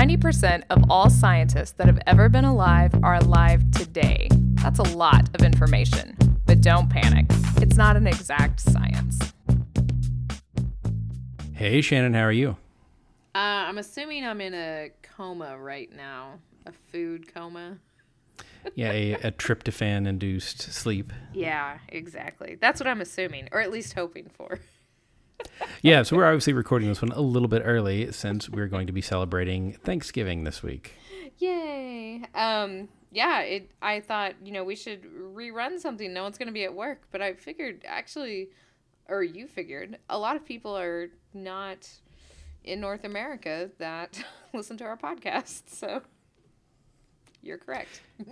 90% of all scientists that have ever been alive are alive today. That's a lot of information. But don't panic, it's not an exact science. Hey, Shannon, how are you? Uh, I'm assuming I'm in a coma right now, a food coma. Yeah, a, a tryptophan induced sleep. Yeah, exactly. That's what I'm assuming, or at least hoping for. Yeah, so we're obviously recording this one a little bit early since we're going to be celebrating Thanksgiving this week. Yay! Um, yeah, it. I thought you know we should rerun something. No one's going to be at work, but I figured actually, or you figured, a lot of people are not in North America that listen to our podcast. So you're correct.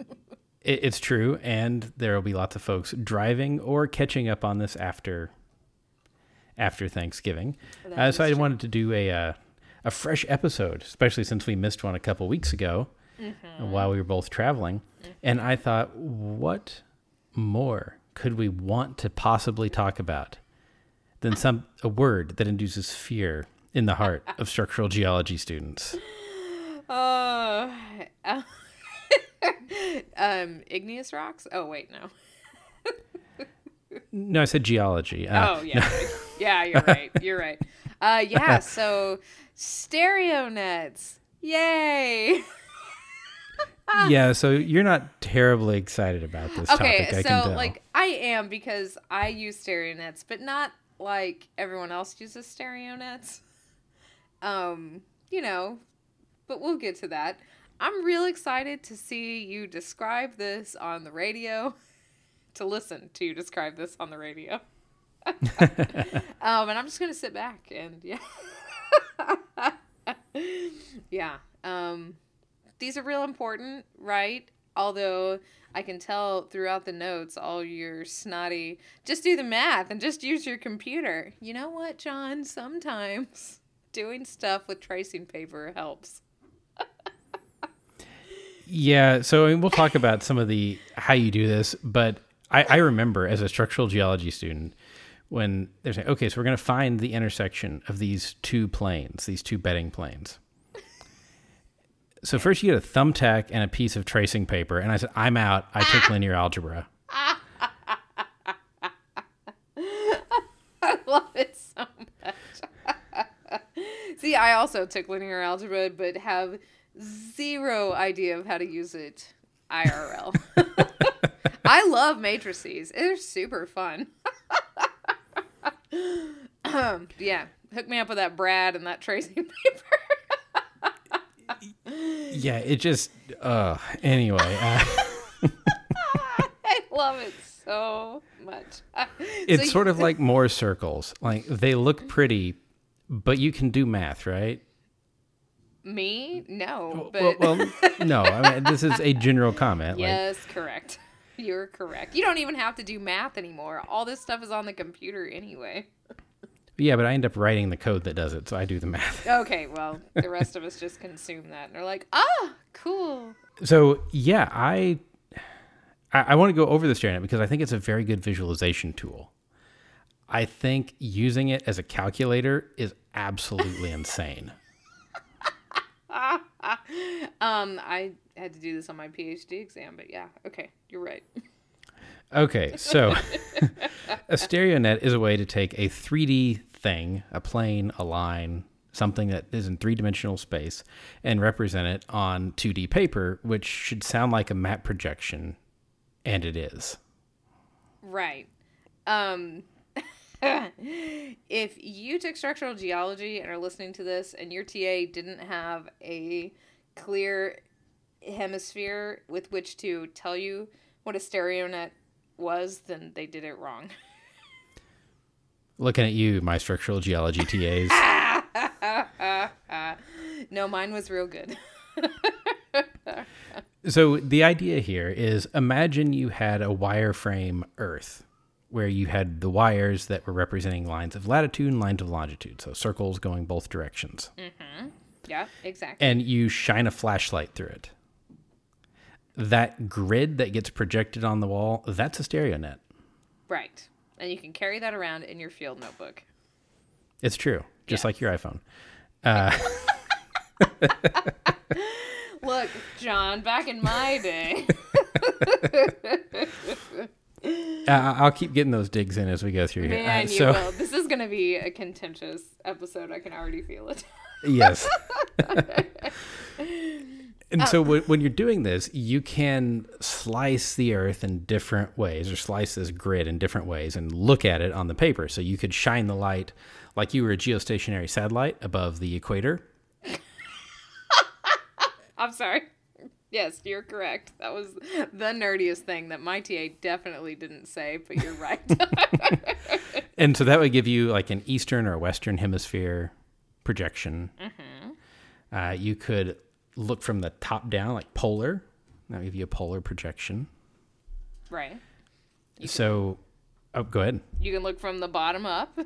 It, it's true, and there will be lots of folks driving or catching up on this after after Thanksgiving. Uh, so I true. wanted to do a uh, a fresh episode, especially since we missed one a couple weeks ago Mm-hmm. while we were both traveling, and I thought, what more could we want to possibly talk about than some a word that induces fear in the heart of structural geology students? Oh, um, igneous rocks. Oh wait, no. No, I said geology. Uh, oh yeah, right. Yeah, you're right. You're right. Uh, yeah. So stereo nets. Yay. yeah, so you're not terribly excited about this Okay, topic. I so can tell. like I am because I use stereo nets, but not like everyone else uses stereo nets. Um, you know, but we'll get to that. I'm real excited to see you describe this on the radio, to listen to you describe this on the radio. um, and I'm just gonna sit back and yeah, yeah. Um, these are real important, right? Although I can tell throughout the notes all your snotty, just do the math and just use your computer. You know what, John? Sometimes doing stuff with tracing paper helps. Yeah, so I mean, we'll talk about some of the how you do this, but I, I remember as a structural geology student when they're saying, okay, so we're going to find the intersection of these two planes, these two bedding planes. So first you get a thumbtack and a piece of tracing paper, and I said, I'm out. I took linear algebra. I love it so much. See, I also took linear algebra, but have zero idea of how to use it IRL. I love matrices. They're super fun. Um, yeah, hook me up with that Brad and that tracing paper. Yeah, it just, uh, anyway. Uh, I love it so much. it's So sort of like more circles. Like they look pretty, but you can do math, right? me, no, Well, but well, no. I mean, this is a general comment. Like, Yes, correct. You're correct. You don't even have to do math anymore. All this stuff is on the computer anyway. yeah, but I end up writing the code that does it, so I do the math. Okay, well, the rest of us just consume that and are like, ah, cool. So yeah, I I, I want to go over this Janet because I think it's a very good visualization tool. I think using it as a calculator is absolutely insane. Um, I had to do this on my PhD exam, but yeah, okay, you're right. Okay, so a stereo net is a way to take a 3D thing, a plane, a line, something that is in three dimensional space, and represent it on 2D paper, which should sound like a map projection, and it is. Right. Um, if you took structural geology and are listening to this and your TA didn't have a clear hemisphere with which to tell you what a stereo net was, then they did it wrong. Looking at you, my structural geology TAs. no, mine was real good. So the idea here is imagine you had a wireframe Earth where you had the wires that were representing lines of latitude and lines of longitude, so circles going both directions. Mm-hmm. yeah, exactly. And you shine a flashlight through it. That grid that gets projected on the wall, that's a stereo net. right. And you can carry that around in your field notebook. It's true, just Yeah. like your iPhone. Uh, Look, John, back in my day. Uh, I'll keep getting those digs in as we go through here. Man, Uh, you so will. This is going to be a contentious episode. I can already feel it. yes. and Oh. so when, when you're doing this, you can slice the Earth in different ways, or slice this grid in different ways, and look at it on the paper. So you could shine the light like you were a geostationary satellite above the equator. I'm sorry. Yes, you're correct. That was the nerdiest thing that my TA definitely didn't say, but you're right. And so that would give you like an eastern or western hemisphere projection. Uh, you could look from the top down, like polar. That would give you a polar projection. right. so, oh, go ahead. You can look from the bottom up.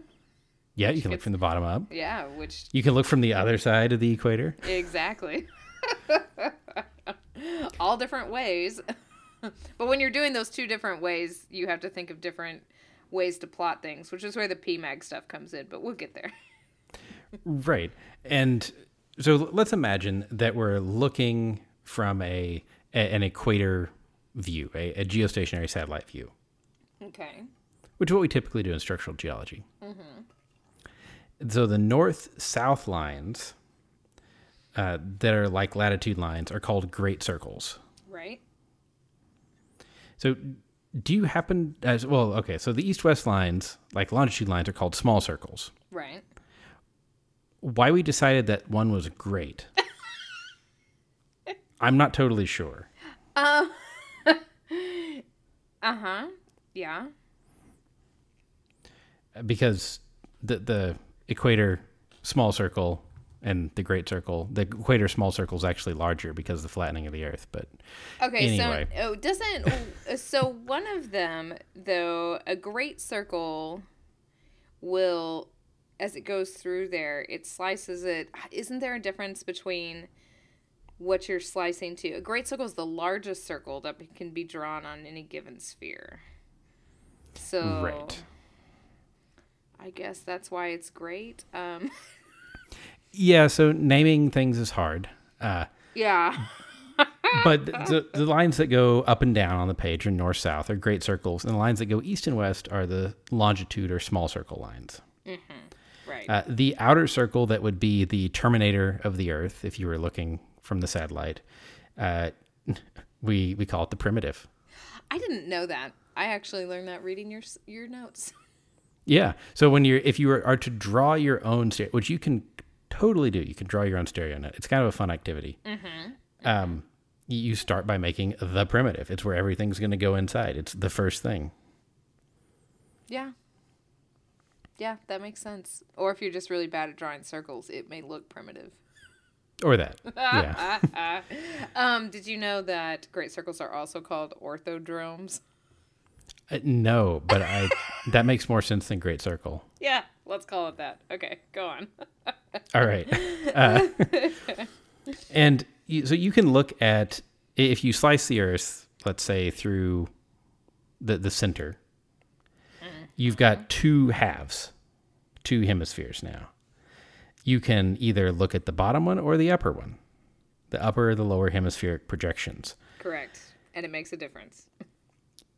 Yeah, you can look from the bottom up. Yeah, which You can look from the other side of the equator. exactly. All different ways. but when you're doing those two different ways, you have to think of different ways to plot things, which is where the PMAG stuff comes in, but we'll get there. Right. And so let's imagine that we're looking from a, an equator view, a, a geostationary satellite view, Okay. which is what we typically do in structural geology. Mm-hmm. So the north south lines uh, that are like latitude lines are called great circles. Right? So do you happen as well? Okay, so the east west lines, like longitude lines, are called small circles. Right. why we decided that one was great i'm not totally sure Uh-huh. Yeah. because the the equator small circle and the great circle the equator small circle is actually larger because of the flattening of the earth but Okay, Anyway. so oh, doesn't so one of them though a great circle will as it goes through there it slices it isn't there a difference between what you're slicing to a great circle is the largest circle that can be drawn on any given sphere so Right. i guess that's why it's great um yeah so naming things is hard uh, yeah but the, the lines that go up and down on the page are north south are great circles and the lines that go east and west are the longitude or small circle lines right Uh, the outer circle that would be the terminator of the Earth, if you were looking from the satellite, uh, we we call it the primitive. i didn't know that i actually learned that reading your your notes Yeah. So when you're if you are, are to draw your own which you can totally do, you can draw your own stereo net. It's kind of a fun activity. Um, you- you start by making the primitive. It's where everything's going to go inside. It's the first thing. Yeah. Yeah, that makes sense. Or if you're just really bad at drawing circles, it may look primitive. Or that. Yeah. Um, did you know that great circles are also called orthodromes? Uh, no, but I that makes more sense than great circle. Yeah, let's call it that. Okay, go on. All right. Uh, and you, so you can look at if you slice the Earth, let's say through the the center, you've got two halves, two hemispheres now. You can either look at the bottom one or the upper one, the upper or the lower hemispheric projections. Correct. And it makes a difference.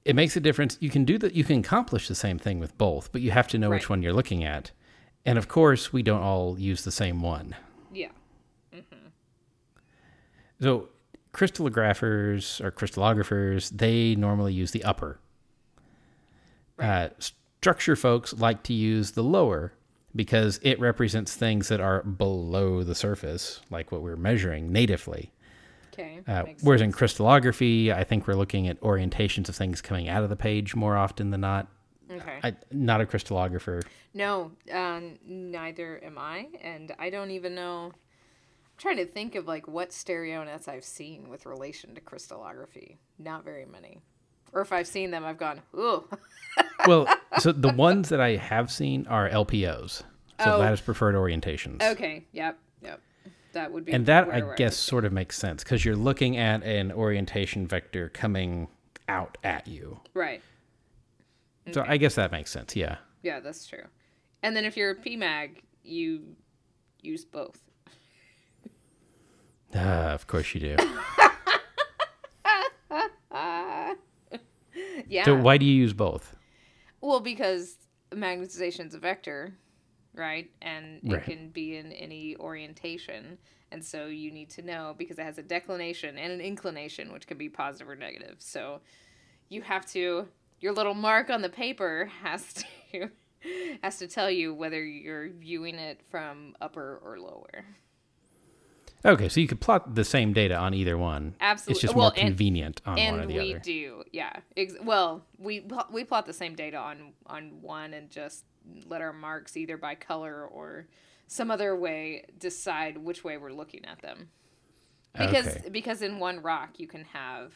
It makes a difference. You can do that. You can accomplish the same thing with both, but you have to know which one you're looking at. And of course, we don't all use the same one. Yeah. So crystallographers or crystallographers, they normally use the upper. Uh, structure folks like to use the lower because it represents things that are below the surface, like what we're measuring natively. Okay. Uh, whereas sense. in crystallography, I think we're looking at orientations of things coming out of the page more often than not. Okay. I, not a crystallographer. No, um, neither am I, and I don't even know. I'm trying to think of like what stereo nets I've seen with relation to crystallography. Not very many, or if I've seen them, I've gone, ooh. well, so the ones that I have seen are LPOs, so Oh. lattice preferred orientations. okay. Yep. Yep. That would be. And that, I guess, sort of makes sense because you're looking at an orientation vector coming out at you. Right. So I guess that makes sense. Yeah. Yeah, that's true. And then if you're a PMAG, you use both. Ah, of course you do. Yeah. So why do you use both? Well, because magnetization is a vector, right? And it Right. can be in any orientation. And so you need to know because it has a declination and an inclination, which can be positive or negative. So you have to your little mark on the paper has to has to tell you whether you're viewing it from upper or lower. Okay, so you could plot the same data on either one. Absolutely. It's just Well, more and- convenient on one or the other. and we do yeah Ex- well we we plot the same data on on one and just let our marks either by color or some other way decide which way we're looking at them because Okay. because in one rock you can have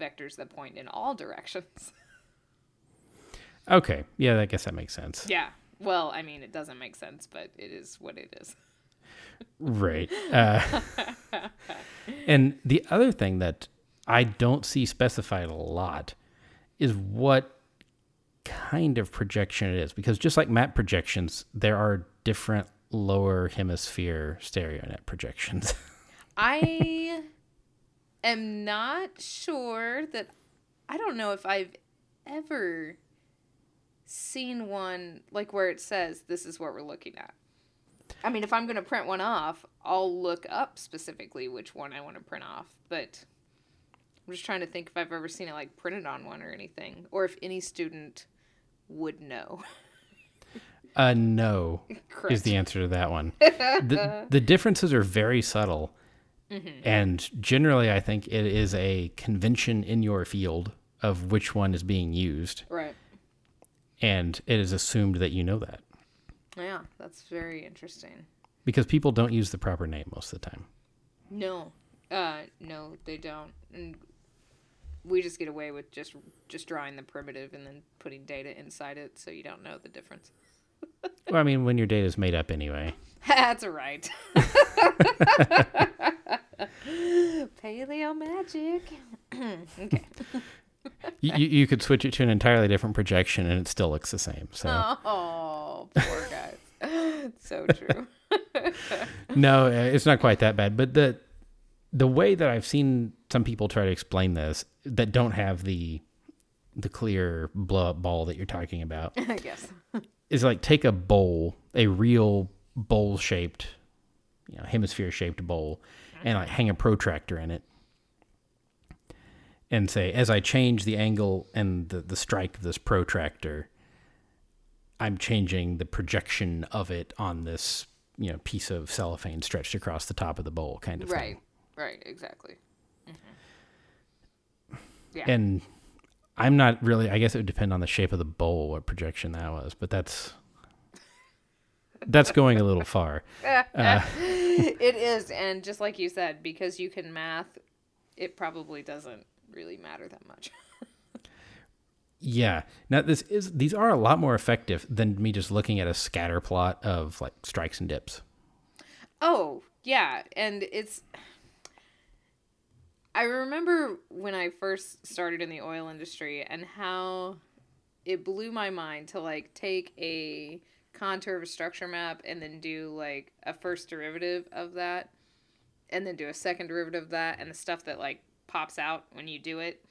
vectors that point in all directions Okay, yeah, I guess that makes sense. yeah well i mean it doesn't make sense but it is what it is Right. Uh, and the other thing that I don't see specified a lot is what kind of projection it is. Because just like map projections, there are different lower hemisphere stereo net projections. I am not sure that I don't know if I've ever seen one like where it says this is what we're looking at. I mean, if I'm going to print one off, I'll look up specifically which one I want to print off, but I'm just trying to think if I've ever seen it like printed on one or anything or if any student would know. uh, no, is the answer to that one. the, the differences are very subtle. And generally, I think it is a convention in your field of which one is being used. Right. And it is assumed that you know that. Yeah, that's very interesting. because people don't use the proper name most of the time. No, uh, no, they don't, and we just get away with just just drawing the primitive and then putting data inside it, so you don't know the difference. Well, I mean, when your data is made up anyway. That's right. Paleo magic. okay. You, you, could switch it to an entirely different projection and it still looks the same. So, Oh, poor guys. so true. no, uh, it's not quite that bad. But the the way that I've seen some people try to explain this that don't have the the clear blow up ball that you're talking about I guess. is like take a bowl, a real bowl shaped, you know, hemisphere shaped bowl, and like hang a protractor in it. And say, as I change the angle and the, the strike of this protractor, I'm changing the projection of it on this, you know, piece of cellophane stretched across the top of the bowl kind of Right. thing. Right. Exactly. Mm-hmm. Yeah. And I'm not really I guess it would depend on the shape of the bowl what projection that was, but that's that's going a little far. Uh, it is, and just like you said, because you can math, it probably doesn't really matter that much. Yeah. Now this is these are a lot more effective than me just looking at a scatter plot of like strikes and dips. Oh, yeah, and it's I remember when I first started in the oil industry and how it blew my mind to like take a contour of a structure map and then do like a first derivative of that and then do a second derivative of that and the stuff that like pops out when you do it.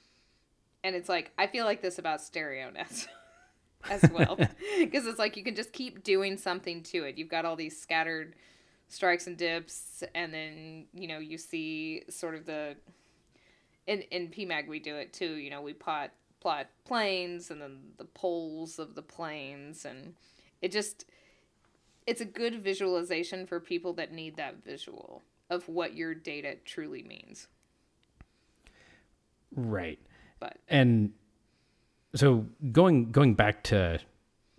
And it's like I feel like this about stereo nets as well because it's like you can just keep doing something to it. You've got all these scattered strikes and dips and then you know you see sort of the in in PMAG we do it too you know we plot plot planes and then the poles of the planes and it just it's a good visualization for people that need that visual of what your data truly means Right. but And so going going back to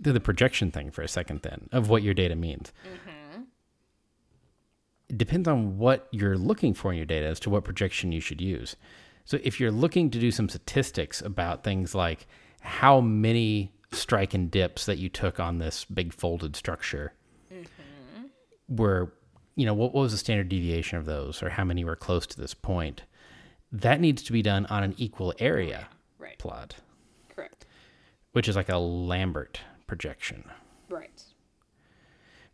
to the projection thing for a second then of what your data means. Mm-hmm. It depends on what you're looking for in your data as to what projection you should use. So if you're looking to do some statistics about things like how many strike and dips that you took on this big folded structure mm-hmm. were you know what, what was the standard deviation of those or how many were close to this point? That needs to be done on an equal area right. plot. Correct. Which is like a lambert projection. Right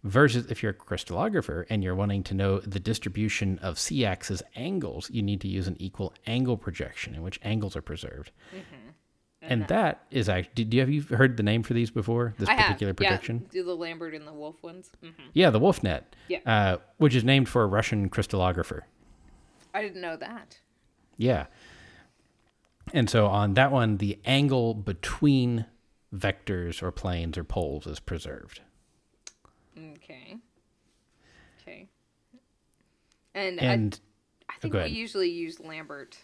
Versus if you're a crystallographer and you're wanting to know the distribution of c axis angles, you need to use an equal angle projection in which angles are preserved. Mm-hmm. And that is actually, do you have you heard the name for these before? This I have. particular projection? Yeah, do the Lambert and the Wolf ones. hmm Yeah, the Wulff net, Yeah. uh, which is named for a Russian crystallographer. I didn't know that. Yeah. And so on that one, the angle between vectors or planes or poles is preserved. Okay. Okay. And, And I, I think go we usually use Lambert.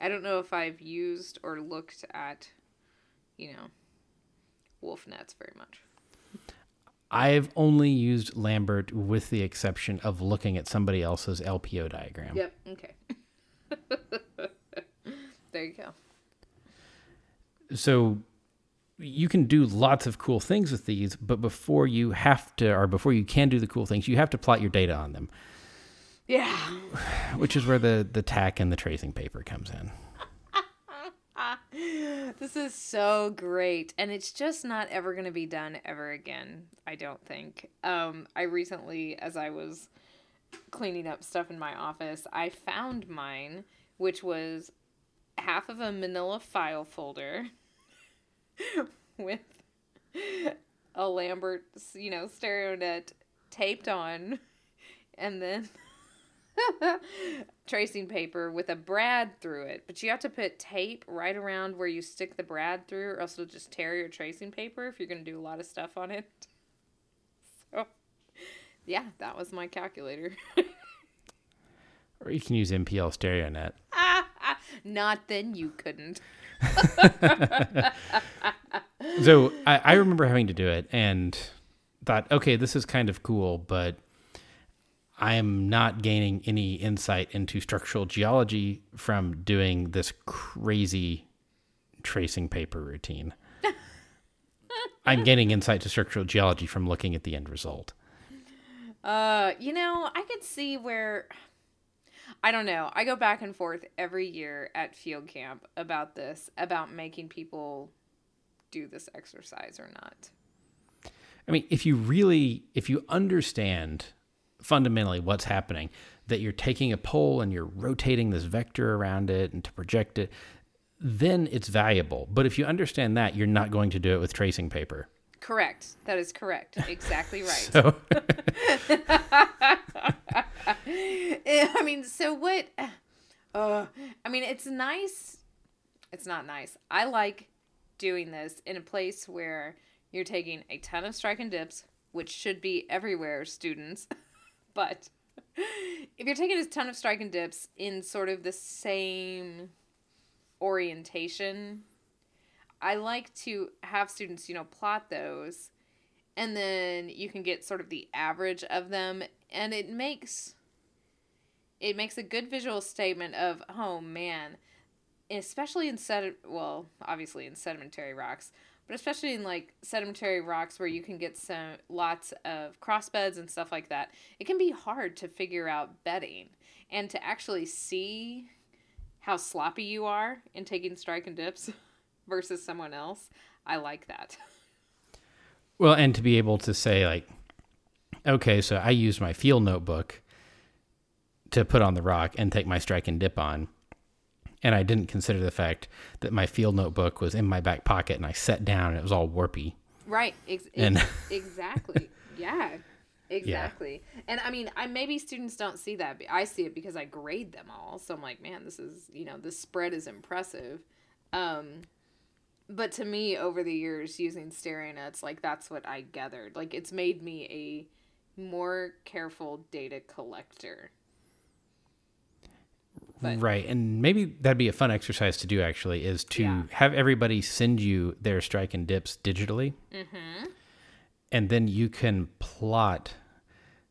I don't know if I've used or looked at, you know, Wulff nets very much. I've only used Lambert with the exception of looking at somebody else's LPO diagram. Yep. Okay. there you go. So you can do lots of cool things with these, but before you have to, or before you can do the cool things, you have to plot your data on them, Yeah. which is where the, the tack and the tracing paper comes in. This is so great. And it's just not ever going to be done ever again, I don't think. Um, I recently, as I was cleaning up stuff in my office, I found mine, which was half of a manila file folder with a Lambert, you know, stereo net taped on, and then tracing paper with a brad through it. But you have to put tape right around where you stick the brad through, or else it'll just tear your tracing paper if you're going to do a lot of stuff on it. So, yeah, that was my calculator. Or you can use MPL StereoNet. Not then you couldn't. So I, I remember having to do it and thought, okay, this is kind of cool, but I am not gaining any insight into structural geology from doing this crazy tracing paper routine. I'm gaining insight to structural geology from looking at the end result. Uh, you know, I could see where I don't know. I go back and forth every year at field camp about this, about making people do this exercise or not. I mean, if you really, if you understand fundamentally what's happening, that you're taking a pole and you're rotating this vector around it and to project it, then it's valuable. But if you understand that, you're not going to do it with tracing paper. Correct. That is correct. Exactly right. So, I mean, so what? Uh, I mean, it's nice. It's not nice. I like doing this in a place where you're taking a ton of strike and dips, which should be everywhere, students. but if you're taking a ton of strike and dips in sort of the same orientation, I like to have students, you know, plot those and then you can get sort of the average of them and it makes it makes a good visual statement of oh man especially in sed well obviously in sedimentary rocks but especially in like sedimentary rocks where you can get some lots of cross beds and stuff like that it can be hard to figure out bedding and to actually see how sloppy you are in taking strike and dips versus someone else. I like that. Well, and to be able to say, like, okay, so I used my field notebook to put on the rock and take my strike and dip on. And I didn't consider the fact that my field notebook was in my back pocket and I sat down and it was all warpy. Right. Ex- And- ex- exactly. Yeah. Exactly. And I mean, I maybe students don't see that. but I see it because I grade them all. So I'm like, man, this is, you know, the spread is impressive. Um but to me over the years using stereo nets, like that's what I gathered. Like it's made me a more careful data collector. But- right. And maybe that'd be a fun exercise to do actually is to Yeah. have everybody send you their strike and dips digitally. Mm-hmm. And then you can plot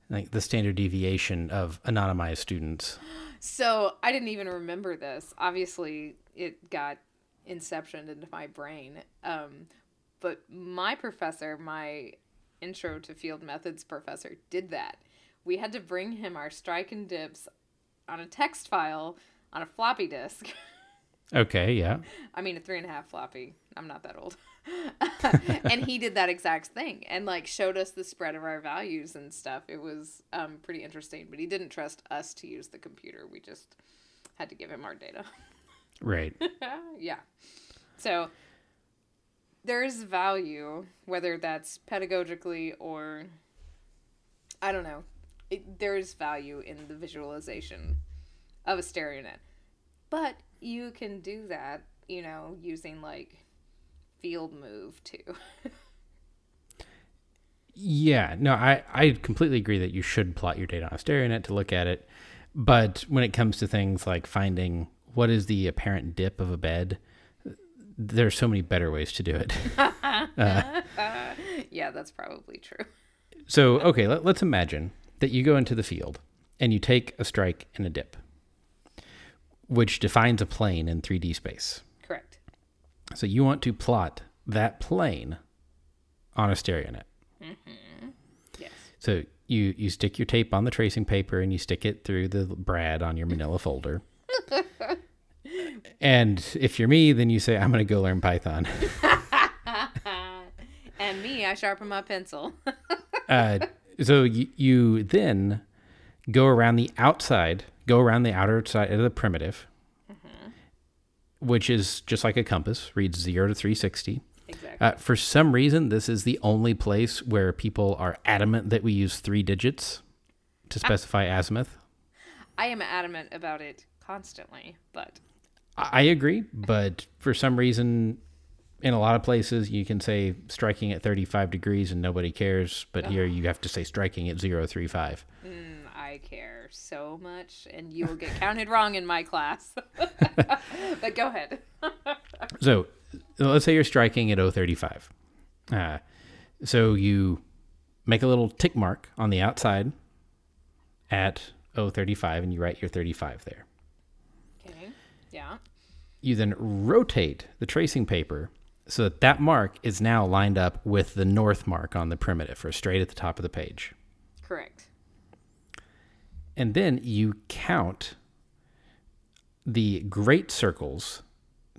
like the standard deviation of anonymized students. So I didn't even remember this. Obviously, it got inception into my brain. Um, but my professor, my intro to field methods professor, did that. We had to bring him our strike and dips on a text file on a floppy disk. Okay, yeah. I mean, a three and a half floppy. I'm not that old. and he did that exact thing and like showed us the spread of our values and stuff. It was um, pretty interesting, but he didn't trust us to use the computer. We just had to give him our data. Right. yeah. So there is value, whether that's pedagogically or I don't know. It, there is value in the visualization of a stereo net. But you can do that, you know, using like FieldMove too. Yeah, no, I, I completely agree that you should plot your data on a stereo net to look at it. But when it comes to things like finding what is the apparent dip of a bed, there's so many better ways to do it. uh, yeah, that's probably true. So, okay, let, let's imagine that you go into the field and you take a strike and a dip, which defines a plane in 3D space. Correct. So you want to plot that plane on a stereo net. Mm-hmm. Yes. So you you stick your tape on the tracing paper and you stick it through the brad on your manila folder. and if you're me, then you say I'm going to go learn Python. and me, I sharpen my pencil. uh, so you, you then go around the outside, go around the outer side of the primitive, which is just like a compass, reads zero to 360. exactly. Uh, for some reason, this is the only place where people are adamant that we use three digits to specify azimuth. I am adamant about it constantly, but I I agree, but for some reason, in a lot of places, you can say striking at 35 degrees and nobody cares, but here you have to say striking at 035. mm, I care so much, and you will get counted wrong in my class. but go ahead. So let's say you're striking at 035. Uh, so you make a little tick mark on the outside at 035 and you write your 35 there. Okay. Yeah. You then rotate the tracing paper so that that mark is now lined up with the north mark on the primitive or straight at the top of the page. Correct. And then you count the great circles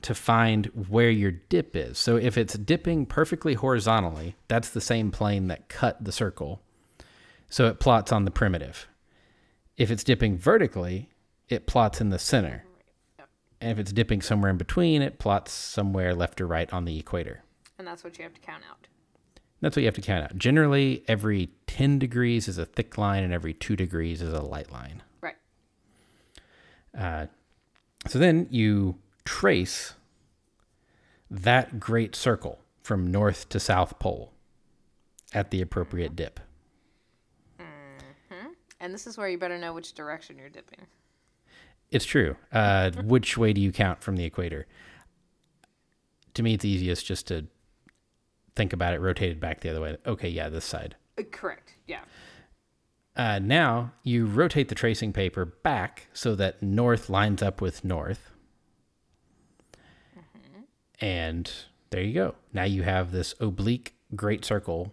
to find where your dip is. So if it's dipping perfectly horizontally, that's the same plane that cut the circle. So it plots on the primitive. If it's dipping vertically, it plots in the center. And if it's dipping somewhere in between, it plots somewhere left or right on the equator. And that's what you have to count out. That's what you have to count out. Generally, every 10 degrees is a thick line and every 2 degrees is a light line. Right. Uh, so then you trace that great circle from north to south pole at the appropriate dip. Mm-hmm. And this is where you better know which direction you're dipping. It's true. Uh, which way do you count from the equator? To me, it's easiest just to think about it rotated back the other way. Okay, yeah, this side. Uh, correct. Yeah. Uh, now you rotate the tracing paper back so that north lines up with north. And there you go. Now you have this oblique great circle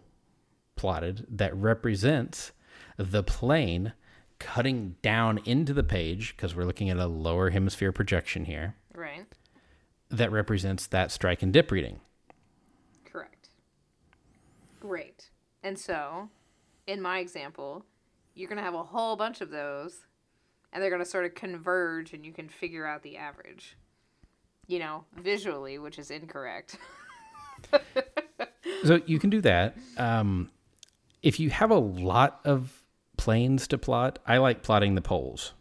plotted that represents the plane cutting down into the page because we're looking at a lower hemisphere projection here Right. that represents that strike and dip reading. Correct. Great. And so, in my example, you're going to have a whole bunch of those, and they're going to sort of converge, and you can figure out the average. You know, visually, which is incorrect. So you can do that. Um, if you have a lot of planes to plot, I like plotting the poles.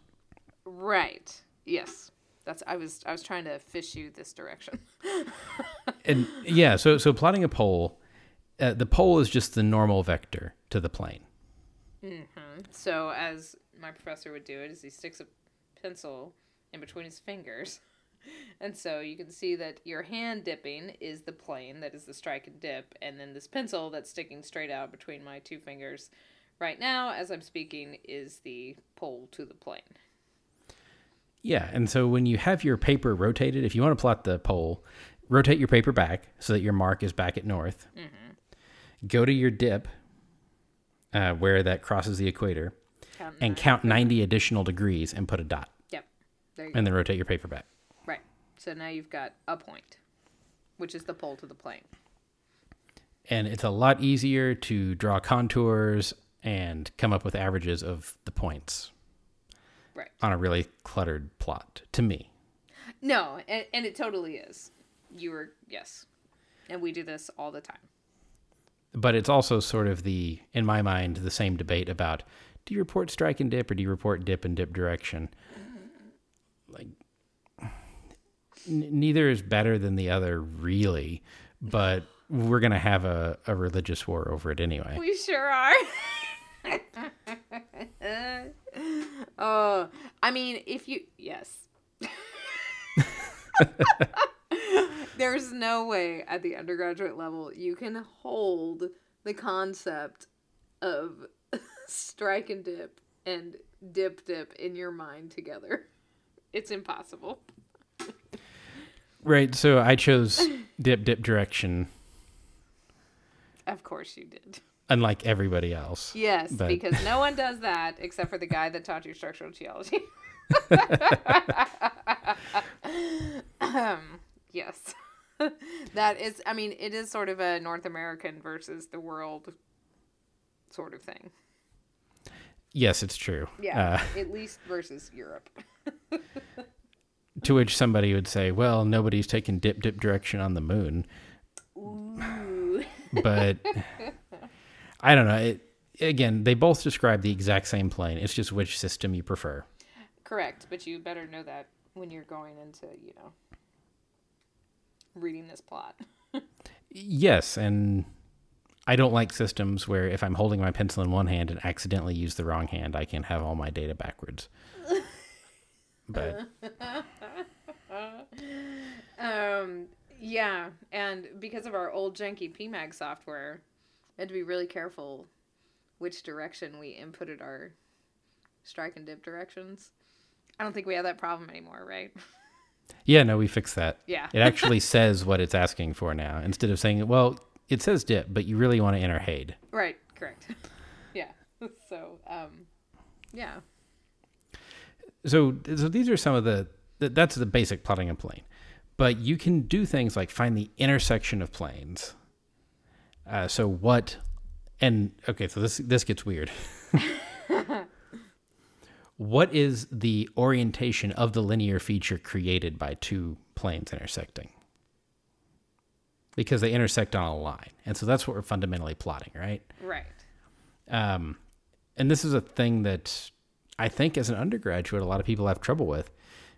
right. Yes. That's I was I was trying to fish you this direction. and yeah, so so plotting a pole, uh, the pole is just the normal vector to the plane. So, as my professor would do it, is he sticks a pencil in between his fingers. And so you can see that your hand dipping is the plane, that is the strike and dip, and then this pencil that's sticking straight out between my two fingers right now, as I'm speaking, is the pole to the plane. Yeah, and so when you have your paper rotated, if you want to plot the pole, rotate your paper back so that your mark is back at north. Go to your dip, uh, where that crosses the equator, Count and count 90 additional degrees and put a dot, Yep. There you go. and then rotate your paper back. Right. So now you've got a point, which is the pole to the plane. and it's a lot easier to draw contours and come up with averages of the points Right. on a really cluttered plot to me. No, and, and it totally is. You were yes, and we do this all the time. But it's also sort of the, in my mind, the same debate about do you report strike and dip or do you report dip and dip direction? Like, n- neither is better than the other, really, but we're going to have a, a religious war over it anyway. We sure are. oh, I mean, if you yes. There's no way at the undergraduate level you can hold the concept of strike and dip and dip dip in your mind together. It's impossible. Right. So I chose dip, dip direction, Of course you did. Unlike everybody else. Yes, But- because no one does that except for the guy that taught you structural geology. um, yes. that is, I mean, it is sort of a North American versus the world sort of thing. Yes, it's true. Yeah, Uh, at least versus Europe. to which somebody would say, well, nobody's taken dip, dip direction on the moon. Ooh. but I don't know. It, again, they both describe the exact same plane. It's just which system you prefer. Correct, but you better know that when you're going into, you know, reading this plot. Yes, and I don't like systems where if I'm holding my pencil in one hand and accidentally use the wrong hand, I can have all my data backwards. But Um, yeah, and because of our old janky PMAG software, had to be really careful which direction we inputted our strike and dip directions. I don't think we have that problem anymore, right? yeah, no, we fixed that. Yeah. It actually says what it's asking for now instead of saying, well, it says dip, but you really want to enter hade. Right, correct. yeah. So, um, yeah. so so these are some of the th- that's the basic plotting a plane but you can do things like find the intersection of planes uh, so what and okay so this this gets weird. What is the orientation of the linear feature created by two planes intersecting? Because they intersect on a line and so that's what we're fundamentally plotting right? Right. um, and this is a thing that I think as an undergraduate, a lot of people have trouble with,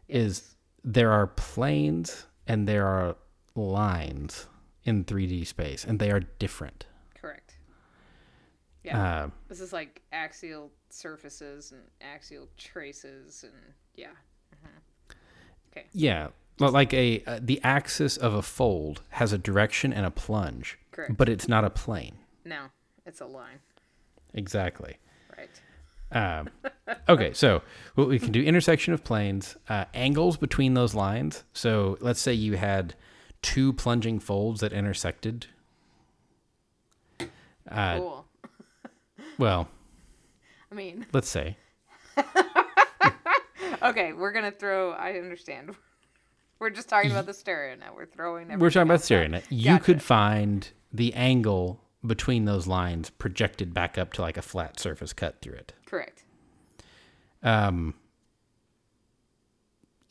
is there are planes and there are lines in 3D space, and they are different. Correct. Yeah. Uh, this is like axial surfaces and axial traces and yeah. Okay. Yeah, well, like a uh, the axis of a fold has a direction and a plunge, Correct. but it's not a plane. No, it's a line. Exactly. Right. Um, okay, so what we can do intersection of planes, uh, angles between those lines. So let's say you had two plunging folds that intersected. Uh, Cool. well, I mean, let's say. okay, we're gonna throw. I understand. We're just talking about the stereo now. We're throwing. We're talking about everything stereo. out. You Gotcha. could find the angle between those lines projected back up to like a flat surface cut through it. Correct. um,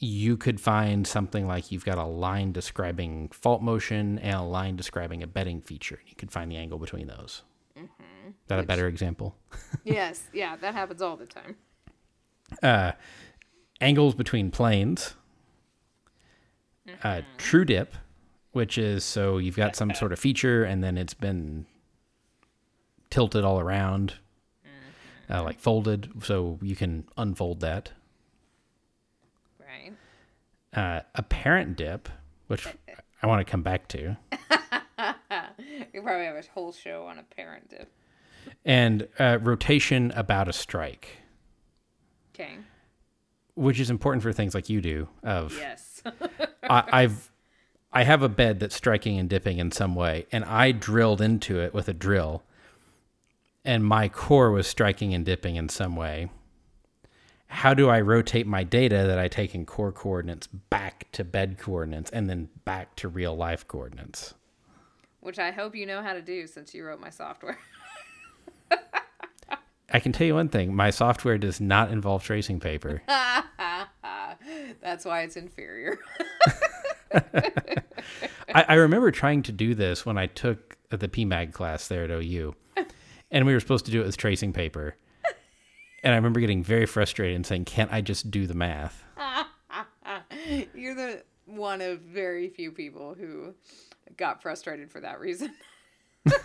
you could find something like you've got a line describing fault motion and a line describing a bedding feature. And you could find the angle between those. Is that a better example? yes. Yeah, that happens all the time. Uh, angles between planes. Uh, true dip, which is so you've got some sort of feature and then it's been tilted all around, uh, like folded, so you can unfold that. Uh, apparent dip, which I want to come back to, You probably have a whole show on apparent dip. and uh, rotation about a strike, Okay. which is important for things like you do. Of Yes. I, I've I have a bed that's striking and dipping in some way, and I drilled into it with a drill, and my core was striking and dipping in some way. How do I rotate my data that I take in core coordinates back to bed coordinates and then back to real life coordinates? which I hope you know how to do since you wrote my software. I can tell you one thing: my software does not involve tracing paper. That's why it's inferior. I, I remember trying to do this when I took the PMAG class there at OU, and we were supposed to do it with tracing paper. And I remember getting very frustrated and saying, "Can't I just do the math?" You're the one of very few people who got frustrated for that reason.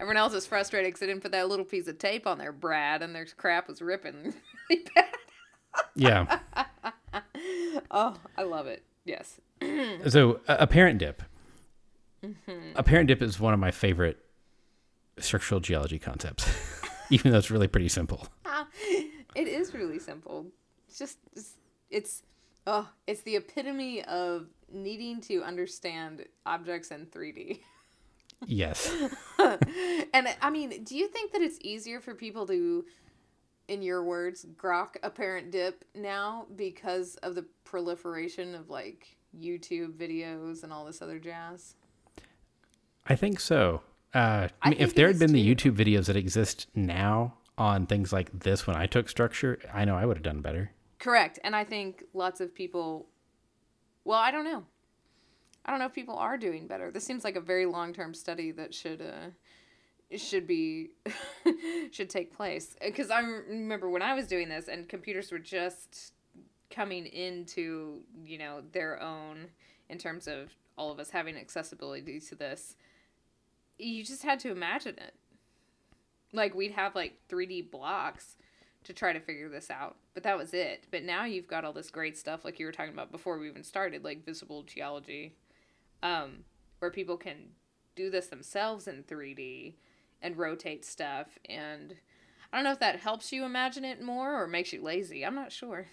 Everyone else is frustrated because they didn't put that little piece of tape on their Brad and their crap was ripping really bad. Yeah. Oh, I love it. Yes. So a, apparent dip. Mm-hmm. A parent dip is one of my favorite structural geology concepts, even though it's really pretty simple. Ah, it is really simple. It's just it's, it's oh, it's the epitome of needing to understand objects in 3D. Yes. and I mean, do you think that it's easier for people to, in your words, grok apparent dip now because of the proliferation of like YouTube videos and all this other jazz? I think so. Uh, I mean, if there had been the. YouTube videos that exist now on things like this when I took structure, I know I would have done better. Correct. And I think lots of people, well, I don't know. I don't know if people are doing better. This seems like a very long term study that should uh, should be should take place. Because I remember when I was doing this, and computers were just coming into you know their own in terms of all of us having accessibility to this. You just had to imagine it. Like we'd have like 3D blocks to try to figure this out. But that was it. But now you've got all this great stuff like you were talking about before we even started, like visible geology, um, where people can do this themselves in 3D and rotate stuff. And I don't know if that helps you imagine it more or makes you lazy. I'm not sure.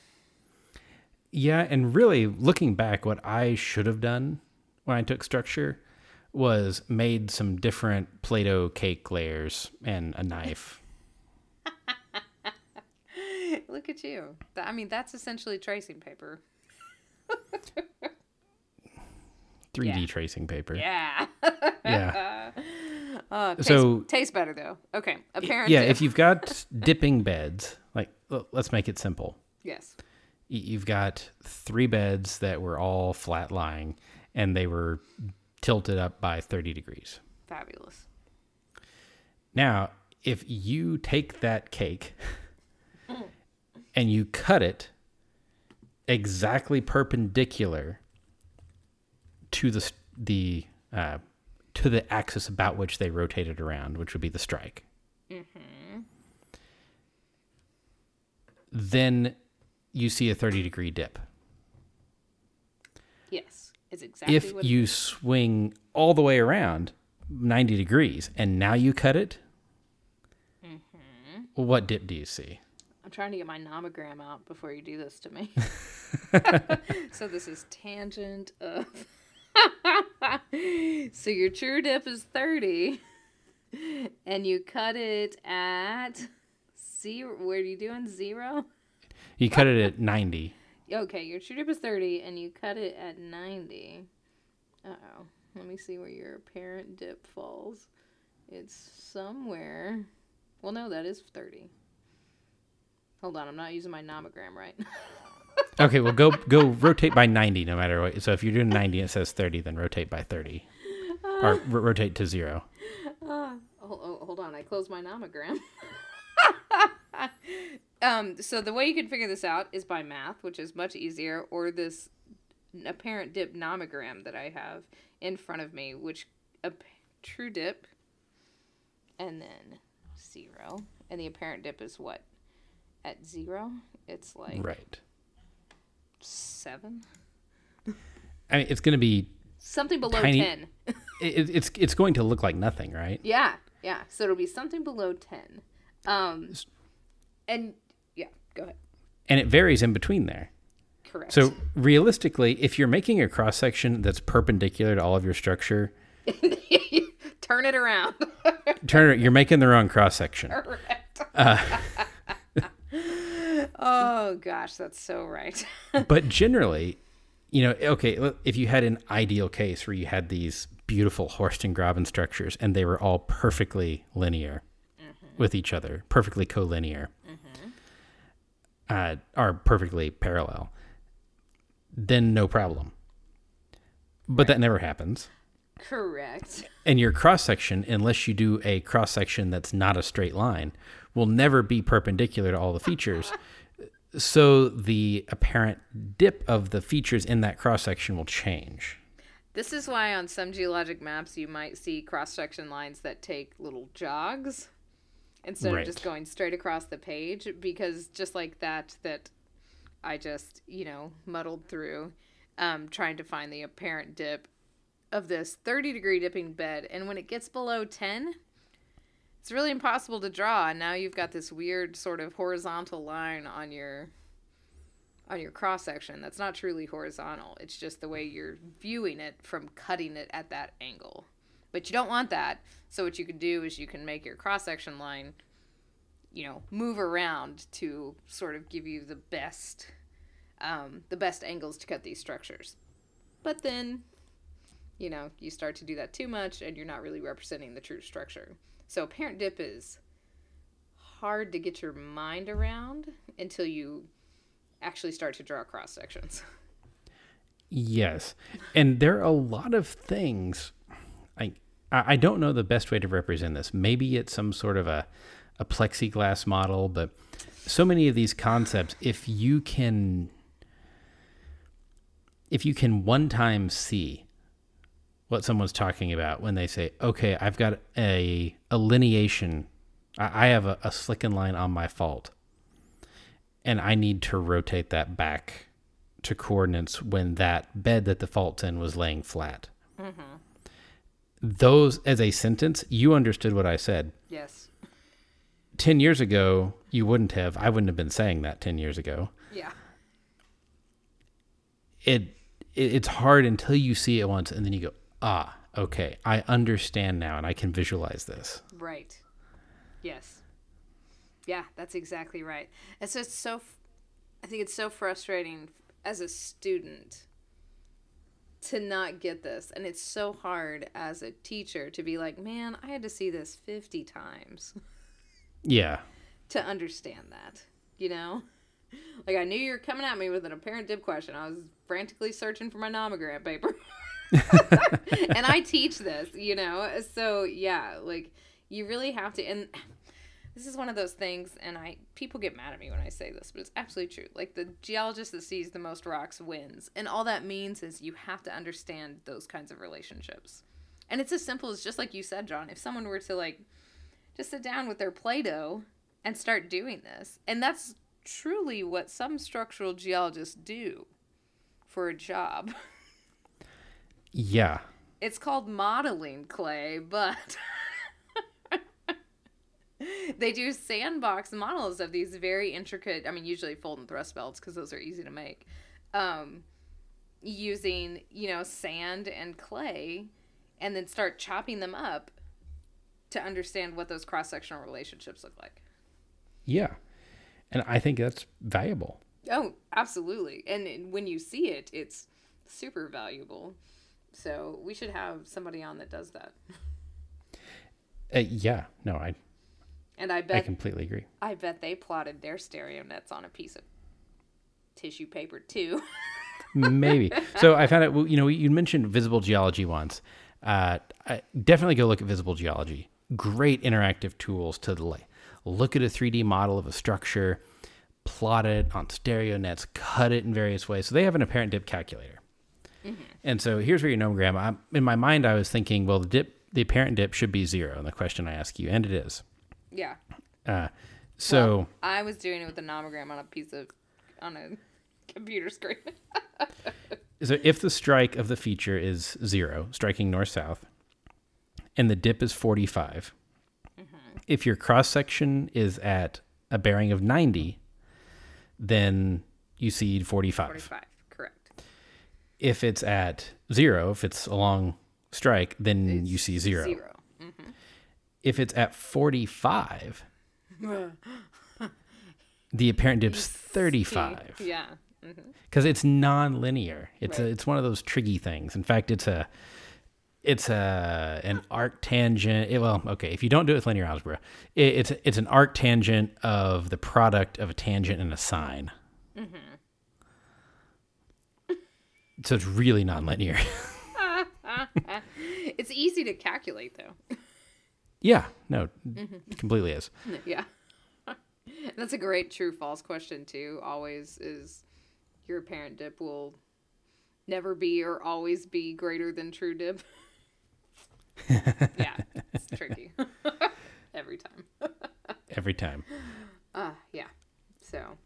Yeah, and really looking back, what I should have done when I took structure was made some different Play-Doh cake layers and a knife. Look at you. I mean, that's essentially tracing paper. 3D Yeah. tracing paper. Yeah. Yeah. Uh, tastes, So- tastes better though. Okay, apparent. Yeah, if you've got dipping beds, like let's make it simple. yes, You've got three beds that were all flat lying and they were tilted up by 30 degrees. fabulous. Now, if you take that cake and you cut it exactly perpendicular to the the uh, to the axis about which they rotated around, which would be the strike, then you see a 30 degree dip. Yes, it's exactly if you is. swing all the way around 90 degrees and now you cut it, Mm-hmm. what dip do you see? I'm trying to get my nomogram out before you do this to me. so this is tangent of. so your true dip is 30, and you cut it at zero. What are you doing? Zero. You cut it at 90. Okay, your true dip is 30, and you cut it at 90. Uh oh. Let me see where your apparent dip falls. It's somewhere. Well, no, that is 30. Hold on, I'm not using my nomogram right. Okay, well go go rotate by 90 no matter what. So if you're doing 90 and it says 30, then rotate by 30. Or r- rotate to 0. Ah, hold, oh, hold on, I closed my nomogram. um, so the way you can figure this out is by math, which is much easier, or this apparent dip nomogram that I have in front of me, which a true dip, and then zero, and the apparent dip is what at zero? It's like Right. seven, I mean, it's going to be something below Tiny- ten. it, it's it's going to look like nothing, right? Yeah, yeah. So it'll be something below ten. Um, and yeah, go ahead. And it varies in between there. Correct. So realistically, if you're making a cross section that's perpendicular to all of your structure, turn it around. turn it, you're making the wrong cross section. Correct. Uh, oh gosh, that's so right. but generally, you know, okay, if you had an ideal case where you had these beautiful Horst and Graben structures, and they were all perfectly linear with each other, perfectly collinear, uh, are perfectly parallel, then no problem. But that never happens. Correct. And your cross section, unless you do a cross section that's not a straight line, will never be perpendicular to all the features. so the apparent dip of the features in that cross section will change. This is why on some geologic maps you might see cross section lines that take little jogs instead Right. of just going straight across the page because just like that that I just, you know, muddled through um, trying to find the apparent dip of this 30 degree dipping bed and when it gets below 10 it's really impossible to draw and now you've got this weird sort of horizontal line on your on your cross section that's not truly horizontal. It's just the way you're viewing it from cutting it at that angle. But you don't want that. So what you can do is you can make your cross section line, you know, move around to sort of give you the best um, the best angles to cut these structures. But then, you know, you start to do that too much and you're not really representing the true structure. So apparent dip is hard to get your mind around until you actually start to draw cross sections. Yes, and there are a lot of things. I don't know the best way to represent this. Maybe it's some sort of a a plexiglass model, but so many of these concepts, if you can if you can one time see what someone's talking about when they say, "Okay, I've got a a lineation. I, I have a, a slicken line on my fault, and I need to rotate that back to coordinates when that bed that the fault's in was laying flat." Mm-hmm. Those as a sentence, you understood what I said. Yes. 10 years ago, you wouldn't have. I wouldn't have been saying that 10 years ago. Yeah. It, it it's hard until you see it once and then you go, "Ah, okay, I understand now and I can visualize this." Right. Yes. Yeah, that's exactly right. It's just so. I think it's so frustrating as a student to not get this, and it's so hard as a teacher to be like, "Man, I had to see this fifty times Yeah. to understand that." You know. Like I knew you were coming at me with an apparent dip question. I was frantically searching for my nomogram paper. and I teach this, you know. So yeah, like you really have to and this is one of those things and I people get mad at me when I say this, but it's absolutely true. Like the geologist that sees the most rocks wins. And all that means is you have to understand those kinds of relationships. And it's as simple as just like you said, John, if someone were to like just sit down with their Play-Doh and start doing this. And that's truly what some structural geologists do for a job. Yeah. It's called modeling clay, but they do sandbox models of these very intricate, I mean, usually fold and thrust belts because those are easy to make. Um, using, you know, sand and clay and then start chopping them up to understand what those cross sectional relationships look like. Yeah. And I think that's valuable. Oh, absolutely. And when you see it, it's super valuable. So we should have somebody on that does that. Uh, yeah. No, I And I bet I completely agree. I bet they plotted their stereo nets on a piece of tissue paper too. Maybe. so I found out, you know, you mentioned visible geology once. Uh, I, definitely go look at visible geology. Great interactive tools to like, look at a 3D model of a structure, plot it on stereo nets, cut it in various ways. So they have an apparent dip calculator. And so here's where your nomogram. I'm, in my mind, I was thinking, well, the dip, the apparent dip should be zero. And the question I ask you, and it is. Yeah. Uh, so Well, I was doing it with a nomogram on a piece of on a computer screen. So if the strike of the feature is zero, striking north south, and the dip is 45, if your cross section is at a bearing of 90, then you see 45. 45. Correct. If it's at zero, if it's a long strike, then you see zero. Zero. If it's at 45, the apparent dip's 35 Yeah. Mm-hmm. because it's non-linear. It's a, it's one of those tricky things. In fact, it's a it's a an arc tangent. It, well, okay, if you don't do it with linear algebra, it, it's it's an arc tangent of the product of a tangent and a sine. Mm-hmm. So it's really nonlinear. It's easy to calculate though. Yeah, no, it completely is. yeah. That's a great true false question too. Always is your apparent dip will never be or always be greater than true dip. yeah, it's tricky. Every time. Every time. Uh yeah. So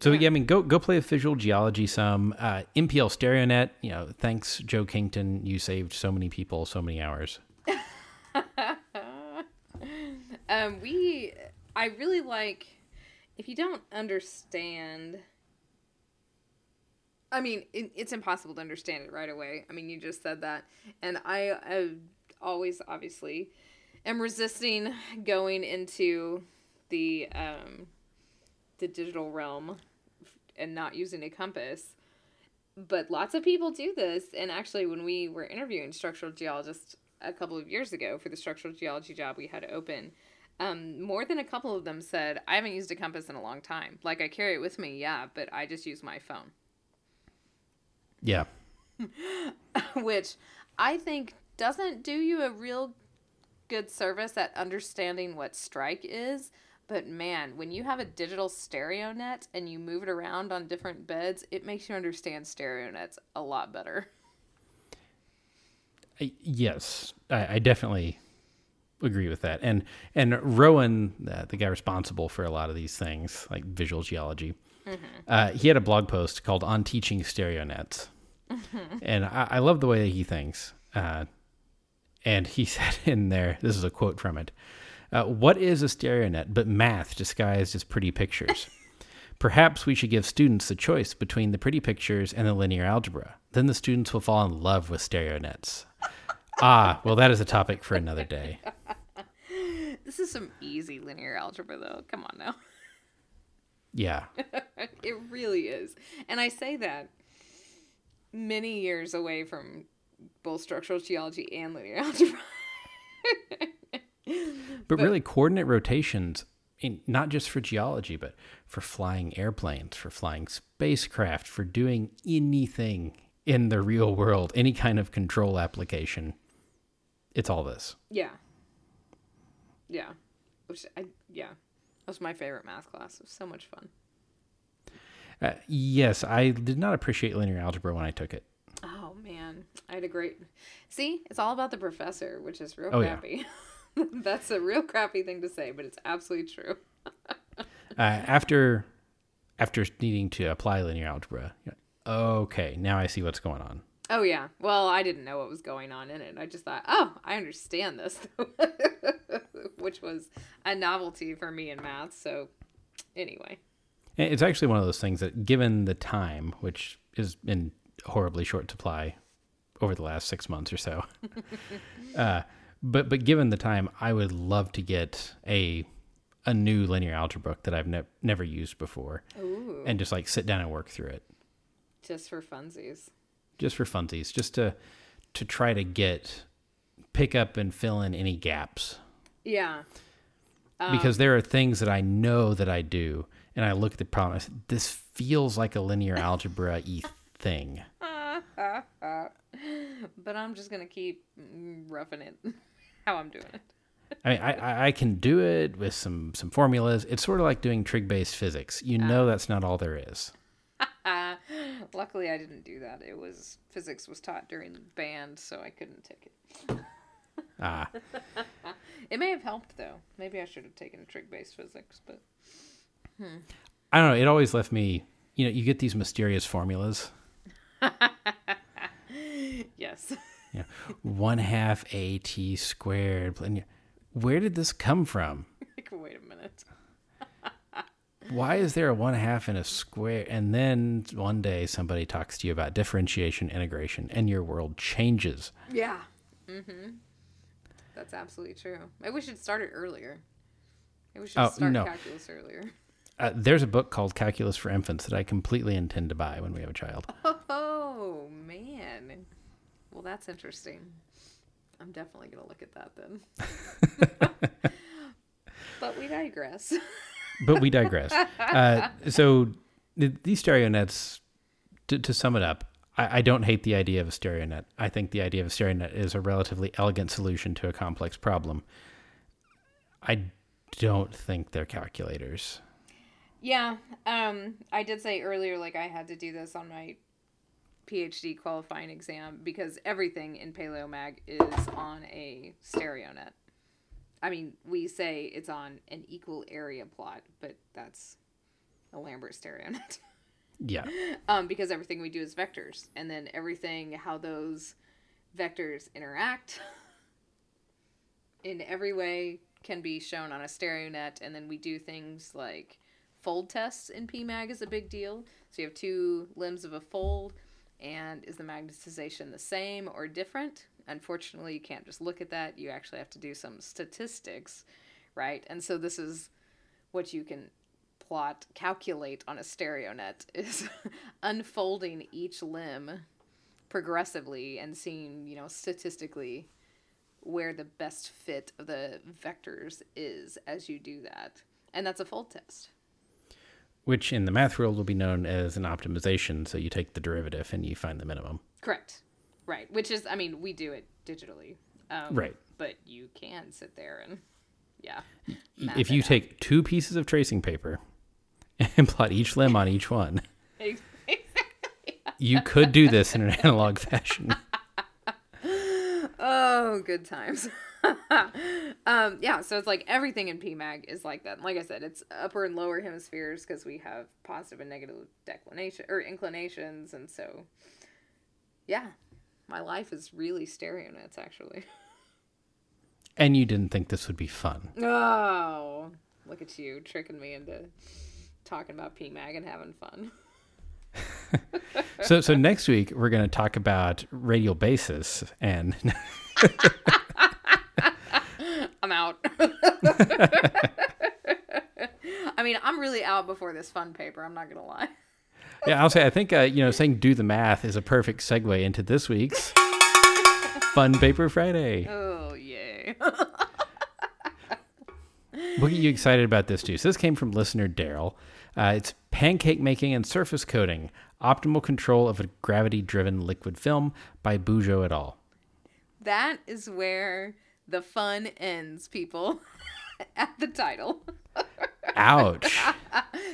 So yeah, I mean, go go play with visual geology some. Uh, MPL StereoNet, you know, thanks Joe Kington, you saved so many people so many hours. Um we I really like if you don't understand I mean, it, it's impossible to understand it right away. I mean, you just said that. And I, I always, obviously, am resisting going into the um, the digital realm and not using a compass. But lots of people do this. And actually, when we were interviewing structural geologists a couple of years ago for the structural geology job we had open, um, more than a couple of them said, I haven't used a compass in a long time. Like, I carry it with me, yeah, but I just use my phone. Yeah. which I think doesn't do you a real good service at understanding what strike is. But man, when you have a digital stereo net and you move it around on different beds, it makes you understand stereo nets a lot better. I, yes, I, I definitely agree with that. And and Rowan, uh, the guy responsible for a lot of these things, like visual geology, uh, he had a blog post called "On Teaching Stereo Nets," and I, I love the way that he thinks. Uh, and he said in there, this is a quote from it. Uh, what is a stereo net but math disguised as pretty pictures? Perhaps we should give students the choice between the pretty pictures and the linear algebra. Then the students will fall in love with stereo nets. Ah, well, that is a topic for another day. This is some easy linear algebra, though. Come on now. Yeah. it really is. And I say that many years away from both structural geology and linear algebra. But, really, coordinate rotations, in, not just for geology, but for flying airplanes, for flying spacecraft, for doing anything in the real world, any kind of control application. It's all this. Yeah. Yeah. Which I yeah. That was my favorite math class. It was so much fun. Uh, yes, I did not appreciate linear algebra when I took it. Oh man. I had a great See, it's all about the professor, which is real Oh, yeah. crappy. That's a real crappy thing to say, but it's absolutely true. Uh, after after needing to apply linear algebra, okay, now I see what's going on. Oh yeah. Well, I didn't know what was going on in it. I just thought, oh, I understand this, which was a novelty for me in math. So, anyway, It's actually one of those things that, given the time, which is in horribly short supply over the last six months or so, uh, but but given the time, I would love to get a a new linear algebra book that I've ne- never used before, Ooh. and just like sit down and work through it, just for funsies. Just for funsies, just to to try to get pick up and fill in any gaps Yeah. Um, because there are things that I know that I do, and I look at the problem. I say, this feels like a linear algebra y thing. But I'm just gonna keep roughing it how I'm doing it. I mean, I, I- I can do it with some some formulas. It's sort of like doing trig based physics. You know that's not all there is. Uh, luckily, I didn't do that. It was physics was taught during band, so I couldn't take it. Ah, It may have helped though. Maybe I should have taken trig-based physics, but I don't know. It always left me. You know, you get these mysterious formulas. yes. Know, one half a t squared. And where did this come from? like, wait a minute. Why is there a one half in a square? And then one day somebody talks to you about differentiation, integration, and your world changes. Yeah. Mm-hmm. That's absolutely true. Maybe we should start it earlier. Maybe we should Oh, start no. calculus earlier. Uh, there's a book called Calculus for Infants that I completely intend to buy when we have a child. Oh man. Well, that's interesting. I'm definitely gonna look at that then. but we digress. But we digress. Uh, so th- these stereo nets, to, to sum it up, I, I don't hate the idea of a stereo net. I think the idea of a stereo net is a relatively elegant solution to a complex problem. I don't think they're calculators. Yeah, um, I did say earlier, like I had to do this on my PhD qualifying exam because everything in PaleoMag is on a stereo net. I mean, we say it's on an equal area plot, but that's a Lambert stereo net. Yeah. um, because everything we do is vectors, and then everything how those vectors interact in every way can be shown on a stereo net, and then we do things like fold tests in PMAG is a big deal. So you have two limbs of a fold, and is the magnetization the same or different? Unfortunately, you can't just look at that. You actually have to do some statistics, right? And so this is what you can plot, calculate on a stereo net is unfolding each limb progressively and seeing, you know, statistically where the best fit of the vectors is as you do that. And that's a fold test. Which in the math world will be known as an optimization. So you take the derivative and you find the minimum. Correct. Right. Which is, I mean, we do it digitally. Um, Right. But you can sit there and, yeah. if you take two pieces of tracing paper and plot each limb on each one, you could do this in an analog fashion. Oh, good times. um, yeah, so it's like everything in PMAG is like that. Like I said, it's upper and lower hemispheres because we have positive and negative declination or inclinations, and so yeah, my life is really stereo nets actually. And you didn't think this would be fun. Oh, look at you tricking me into talking about PMAG and having fun. So, so next week we're going to talk about radial basis and I'm out. I mean, I'm really out before this fun paper. I'm not gonna lie. Yeah, I'll say I think uh, you know saying do the math is a perfect segue into this week's Fun Paper Friday. Oh yay! What get you excited about this too? So this came from listener Daryl. Uh, it's pancake making and surface coating, optimal control of a gravity-driven liquid film by Boujo et al. that is where the fun ends, people. At the title. Ouch.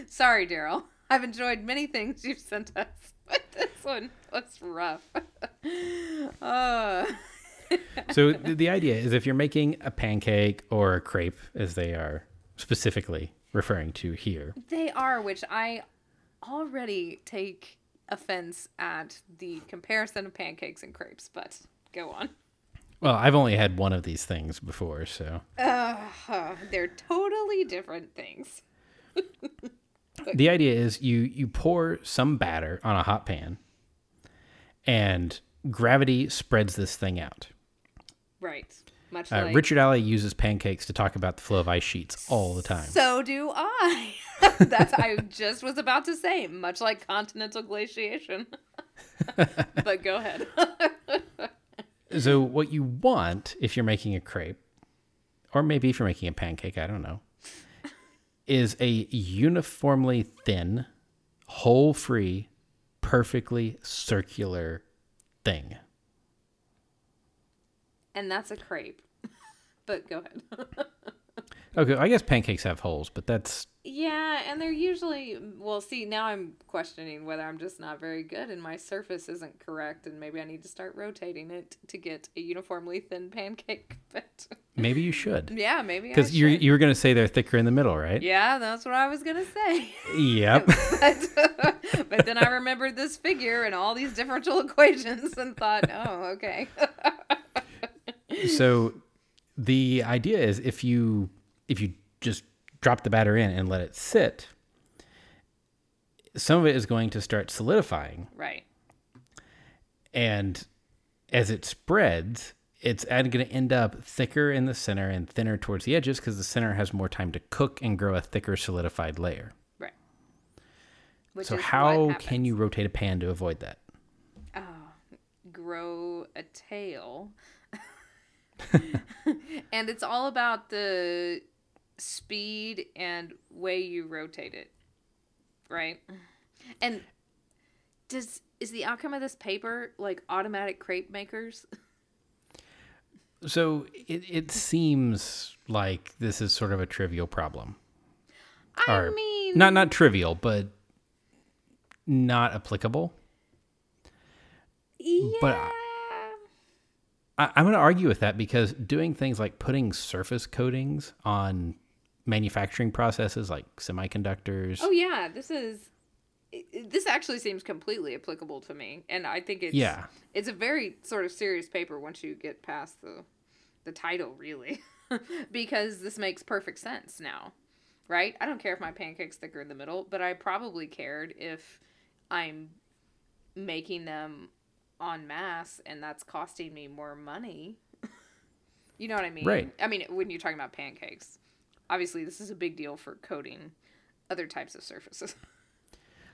Sorry, Daryl. I've enjoyed many things you've sent us, but this one was rough. uh, so th- the idea is if you're making a pancake or a crepe, as they are specifically referring to here, They are, which I already take offense at the comparison of pancakes and crepes, but go on. well, I've only had one of these things before, so Uh, they're totally different things. The idea is you you pour some batter on a hot pan, and gravity spreads this thing out. Right. Much Uh, like. Richard Alley uses pancakes to talk about the flow of ice sheets all the time. So do I. That's I just was about to say, much like continental glaciation. but go ahead. So what you want if you're making a crepe, or maybe if you're making a pancake, I don't know, is a uniformly thin, hole free, perfectly circular thing. and that's a crepe. But go ahead. Okay, I guess pancakes have holes, but that's Yeah, and they're usually well. See, now I'm questioning whether I'm just not very good and my surface isn't correct, and maybe I need to start rotating it to get a uniformly thin pancake. But maybe you should. yeah, maybe Because you you were going to say they're thicker in the middle, right? Yeah, that's what I was gonna say. Yep. but, but then I remembered this figure and all these differential equations and thought, oh, okay. so the idea is if you if you just drop the batter in and let it sit some of it is going to start solidifying right. and as it spreads it's going to end up thicker in the center and thinner towards the edges because the center has more time to cook and grow a thicker solidified layer Right. Which so how can you rotate a pan to avoid that happens. grow a tail. and it's all about the speed and way you rotate it. Right? And does is the outcome of this paper like automatic crepe makers? So it, it seems like this is sort of a trivial problem. I Or mean, Not not trivial, but not applicable. yeah. but I- I, I'm going to argue with that because doing things like putting surface coatings on manufacturing processes like semiconductors. oh yeah, this is this actually seems completely applicable to me, and I think it's Yeah. it's a very sort of serious paper once you get past the the title, really, because this makes perfect sense now, right? I don't care if my pancake's thicker in the middle, but I probably cared if I'm making them en masse and that's costing me more money. you know what I mean? Right. I mean, when you're talking about pancakes, obviously this is a big deal for coating other types of surfaces.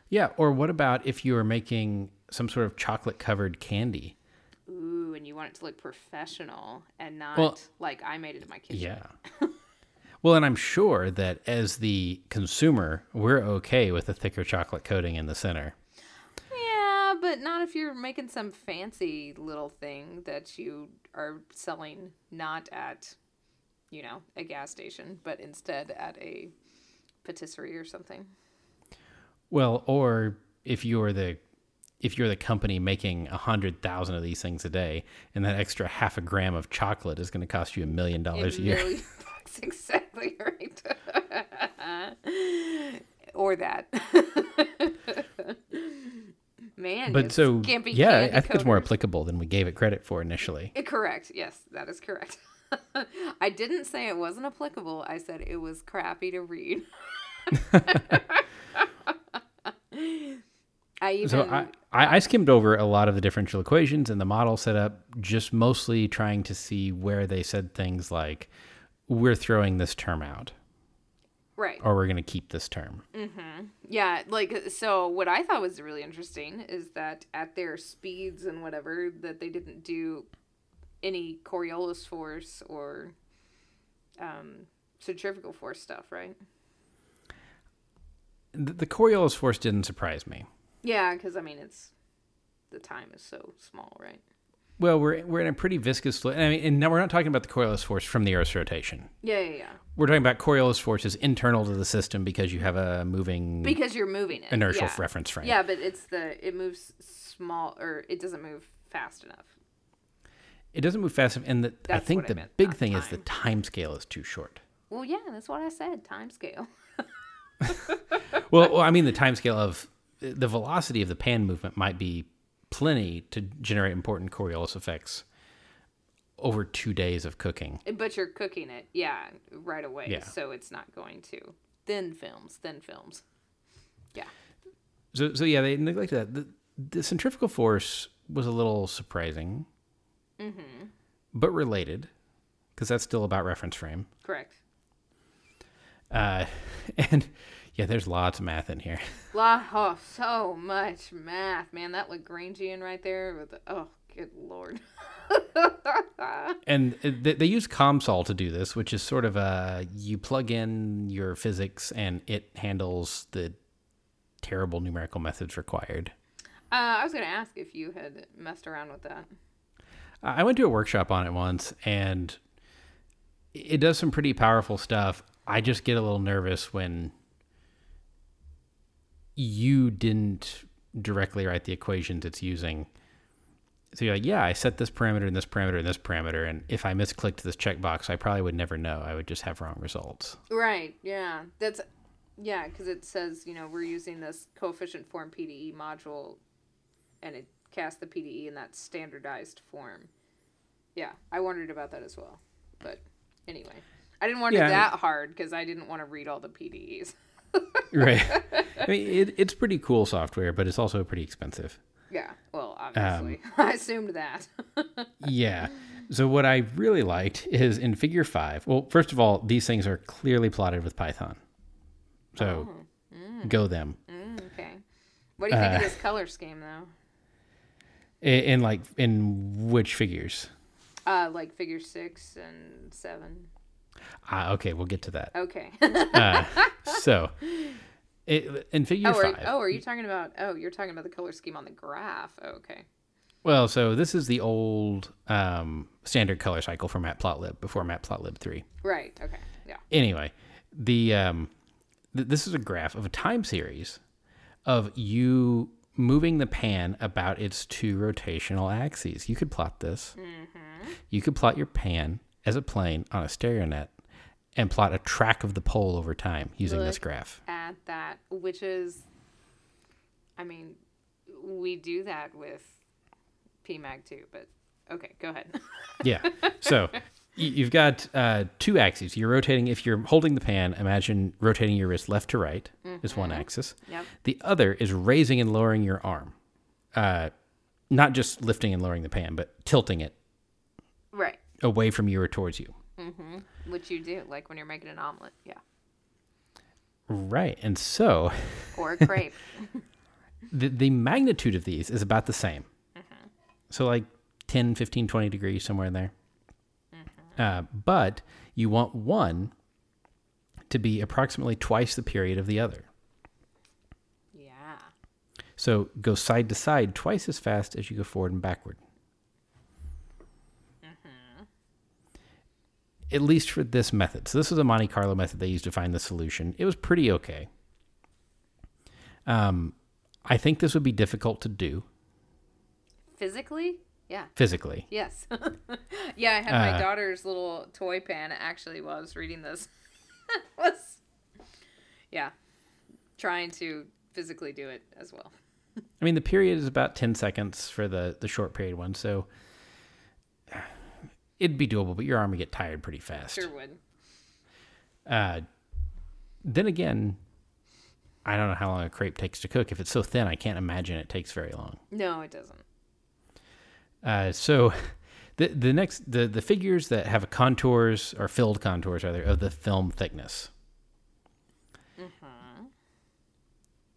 Yeah. Or what about if you were making some sort of chocolate covered candy? Ooh, and you want it to look professional and not Well- like I made it in my kitchen. Yeah. well, and I'm sure that as the consumer, we're okay with a thicker chocolate coating in the center. Yeah, but not if you're making some fancy little thing that you are selling not at, you know, a gas station, but instead at a patisserie or something. Well, or if you're the if you're the company making a hundred thousand of these things a day, and that extra half a gram of chocolate is going to cost you a million dollars a year. bucks, exactly right. or that. Man, But so yeah, I think it's more applicable than we gave it credit for initially. Correct. Yes, that is correct. I didn't say it wasn't applicable. I said it was crappy to read. I even So I, I, skimmed over a lot of the differential equations and the model set up, just mostly trying to see where they said things like, "We're throwing this term out," right. or "We're going to keep this term." Mm-hmm. Yeah, like so what I thought was really interesting is that at their speeds and whatever that they didn't do any Coriolis force or um centrifugal force stuff, right? The, the Coriolis force didn't surprise me. Yeah, cuz I mean it's the time is so small, right? Well, we're we're in a pretty viscous fluid. I mean, and now we're not talking about the Coriolis force from the Earth's rotation. Yeah, yeah, yeah. We're talking about Coriolis forces internal to the system because you have a moving Because you're moving it. inertial yeah. reference frame. Yeah, but it's the it moves small or it doesn't move fast enough. It doesn't move fast, enough, and the, I think I the meant, big thing is the time scale is too short. Well, yeah, that's what I said. Time scale. Well, well, I mean the time scale of the velocity of the pan movement might be plenty to generate important Coriolis effects over two days of cooking. Eh, but you're cooking it, yeah, right away. Yeah. So it's not going to. Thin films, thin films. Yeah. So, so yeah, they neglected that. The, the centrifugal force was a little surprising, Mm-hmm. but related, because that's still about reference frame. Correct. Uh, and yeah, there's lots of math in here. La oh, so much math, man. That Lagrangian right there with the, oh, good lord. And they, they use COMSOL to do this, which is sort of a you plug in your physics and it handles the terrible numerical methods required. Uh, I was gonna ask if you had messed around with that. I went to a workshop on it once and it does some pretty powerful stuff. I just get a little nervous when you didn't directly write the equations it's using. So you're like, yeah, I set this parameter and this parameter and this parameter, and if I misclicked this checkbox, I probably would never know. I would just have wrong results. Right. Yeah. That's yeah, because it says you know we're using this coefficient form PDE module, and it casts the PDE in that standardized form. Yeah, I wondered about that as well, but anyway, I didn't wonder Yeah, that hard because I didn't want to read all the PDEs. Right. I mean, it, it's pretty cool software, but it's also pretty expensive. Yeah. Well, obviously, I assumed that. Yeah. So what I really liked is in Figure Five. Well, first of all, these things are clearly plotted with Python, so go them. Mm, okay. What do you think Uh, of this color scheme, though? In, in like in which figures? Uh, like figure six and seven. Ah, okay, we'll get to that. Okay. Uh, so, it, in figure oh, are, five. oh, are you talking about? Oh, you're talking about the color scheme on the graph. Oh, okay. Well, so this is the old um, standard color cycle for Matplotlib before Matplotlib three. Right. Okay. Yeah. Anyway, the um, th- this is a graph of a time series of you moving the pan about its two rotational axes. You could plot this. Mm-hmm. You could plot your pan as a plane on a stereo net and plot a track of the pole over time using this graph. At that, which is, I mean, we do that with PMAG too, but okay, go ahead. Yeah. So you've got uh, two axes. You're rotating. If you're holding the pan, imagine rotating your wrist left to right is one axis. Yep. The other is raising and lowering your arm. Uh, not just lifting and lowering the pan, but tilting it right. away from you or towards you. Which you do, like when you're making an omelet. Yeah. Right. And so Or a crepe. the, the magnitude of these is about the same. So like 10, 15, 20 degrees, somewhere in there. Uh, but you want one to be approximately twice the period of the other. yeah. So go side to side twice as fast as you go forward and backward. Mhm. At least for this method. So this is a Monte Carlo method they used to find the solution. It was pretty okay. Um, I think this would be difficult to do Physically? Yeah. physically. Yes. yeah, I had my Uh, daughter's little toy pan actually while I was reading this. was yeah. Trying to physically do it as well. I mean, the period is about 10 seconds for the, the short period one, so it'd be doable, but your arm would get tired pretty fast. Sure would. Uh, then again, I don't know how long a crepe takes to cook. If it's so thin, I can't imagine it takes very long. No, it doesn't. Uh, so the the next the the figures that have contours or filled contours rather of the film thickness.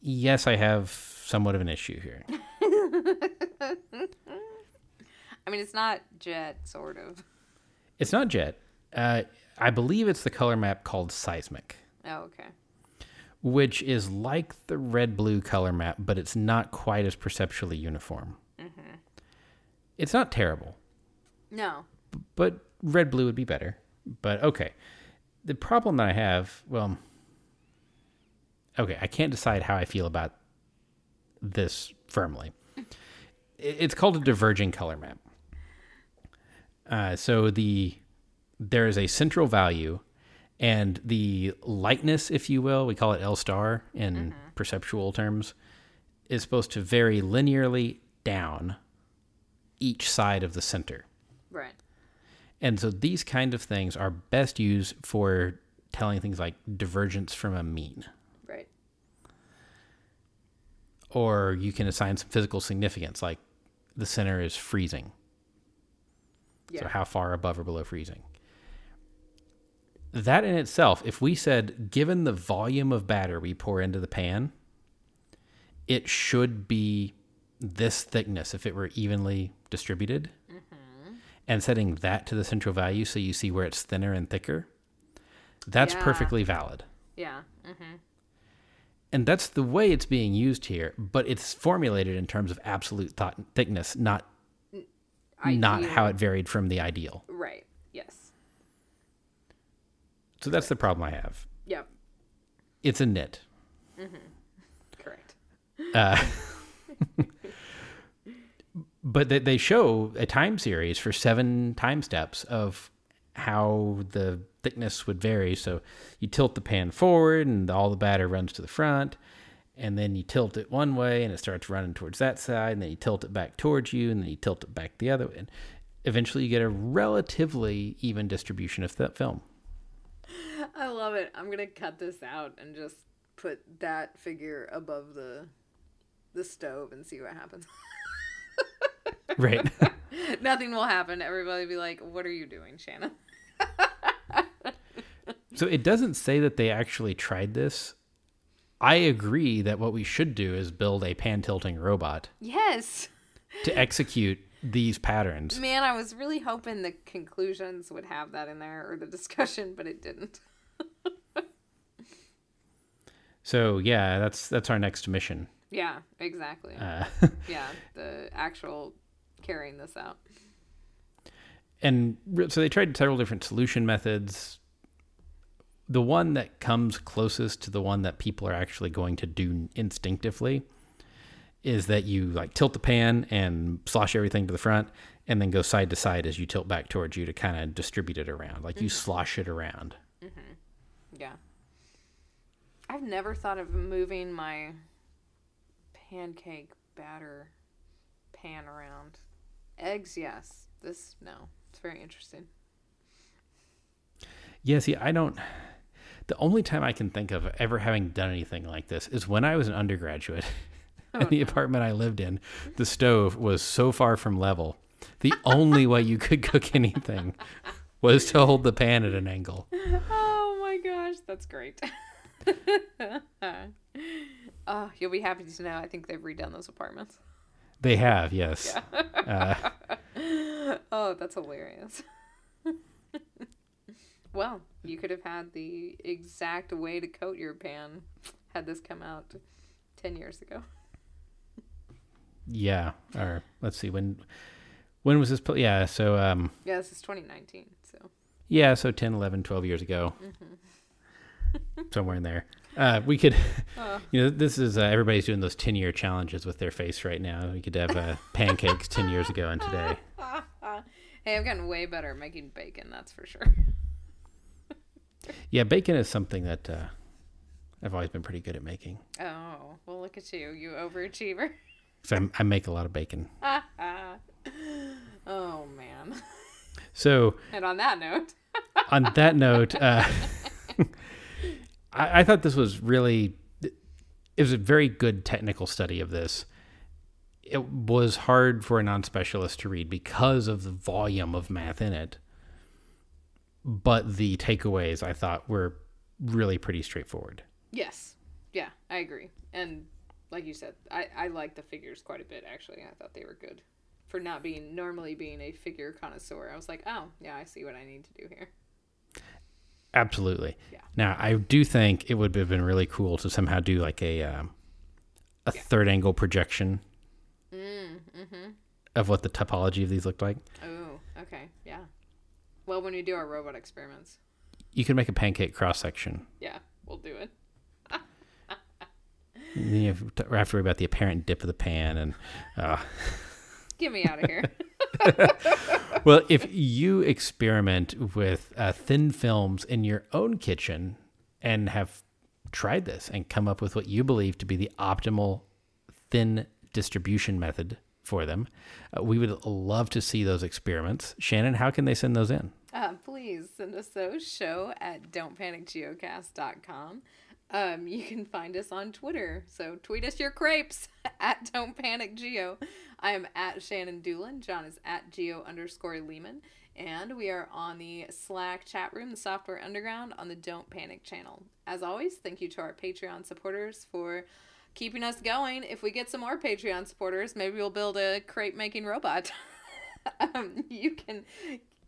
Yes, I have somewhat of an issue here. I mean, it's not jet, sort of. It's not jet. Uh, I believe it's the color map called seismic, Oh, okay. which is like the red blue color map, but it's not quite as perceptually uniform. It's not terrible. No. but red blue would be better. But okay. The problem that I have, well, okay, I can't decide how I feel about this firmly. It's called a diverging color map. Uh, so the there is a central value, and the lightness, if you will, we call it L star in perceptual terms, is supposed to vary linearly down each side of the center. Right. And so these kind of things are best used for telling things like divergence from a mean. Right. Or you can assign some physical significance, like the center is freezing. Yeah. So how far above or below freezing? That in itself, if we said, given the volume of batter we pour into the pan, it should be this thickness if it were evenly distributed. And setting that to the central value so you see where it's thinner and thicker, that's Yeah. perfectly valid. yeah. Mm-hmm. And that's the way it's being used here, but it's formulated in terms of absolute thought thickness, not not how it varied from the ideal. Right. Yes. So that's the problem I have. Yep. It's a nit. Correct. Uh, but they, they show a time series for seven time steps of how the thickness would vary. So you tilt the pan forward, and all the batter runs to the front, and then you tilt it one way, and it starts running towards that side, and then you tilt it back towards you, and then you tilt it back the other way. And eventually, you get a relatively even distribution of that film. I love it. I'm gonna cut this out and just put that figure above the the stove and see what happens. Right. Nothing will happen. Everybody will be like, "What are you doing, Shannon?" So it doesn't say that they actually tried this. I agree that what we should do is build a pan tilting robot Yes. to execute these patterns. Man, I was really hoping the conclusions would have that in there or the discussion, but it didn't. So yeah, that's that's our next mission. Yeah, exactly. Uh, yeah, the actual carrying this out. and so they tried several different solution methods. The one that comes closest to the one that people are actually going to do instinctively is that you like tilt the pan and slosh everything to the front and then go side to side as you tilt back towards you to kind of distribute it around. Like you slosh it around. Yeah. I've never thought of moving my pancake batter pan around. Eggs, yes. This, no. It's very interesting. Yeah, see, I don't. The only time I can think of ever having done anything like this is when I was an undergraduate. in oh, the apartment I lived in, the stove was so far from level. The only way you could cook anything was to hold the pan at an angle. Oh my gosh, that's great. oh, you'll be happy to know. I think they've redone those apartments. They have, yes. Uh, Oh, that's hilarious. well, you could have had the exact way to coat your pan had this come out 10 years ago. yeah. Or let's see when. When was this? pl- Yeah. So um, Yeah, this is 2019, so. yeah. So 10, 11, 12 years ago, somewhere in there. Uh, we could, you know, this is uh, everybody's doing those ten year challenges with their face right now. We could have uh, pancakes ten years ago and today. Hey, I've gotten way better at making bacon, that's for sure. Yeah, bacon is something that uh, I've always been pretty good at making. Oh, well, look at you, you overachiever. So I'm, I make a lot of bacon. oh, man. So And on that note, on that note, uh, I, I thought this was really it was a very good technical study of this. It was hard for a non-specialist to read because of the volume of math in it, but the takeaways I thought were really pretty straightforward. yes. Yeah, I agree. And like you said, I, I like the figures quite a bit, actually. I thought they were good. For not being normally being a figure connoisseur, I was like, oh, yeah, I see what I need to do here. Absolutely. Yeah. Now, I do think it would have been really cool to somehow do like a um, a third angle projection of what the topology of these looked like. Oh, okay. Yeah. Well, when we do our robot experiments, You can make a pancake cross section. yeah, we'll do it. You have to have to worry about the apparent dip of the pan and. Uh, Get me out of here. well, if you experiment with uh, thin films in your own kitchen and have tried this and come up with what you believe to be the optimal thin distribution method for them, uh, we would love to see those experiments. Shannon, how can they send those in? Uh, please send us those show at don'tpanicgeocast.com. Um, you can find us on Twitter. So tweet us your crepes at Don't Panic Geo. I am at Shannon Dulin. John is at Geo underscore Leeman. And we are on the Slack chat room, the Software Underground, on the Don't Panic channel. As always, thank you to our Patreon supporters for keeping us going. If we get some more Patreon supporters, maybe we'll build a crepe making robot. um, you can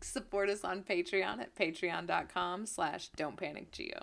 support us on Patreon at patreon.com slash don't panic geo.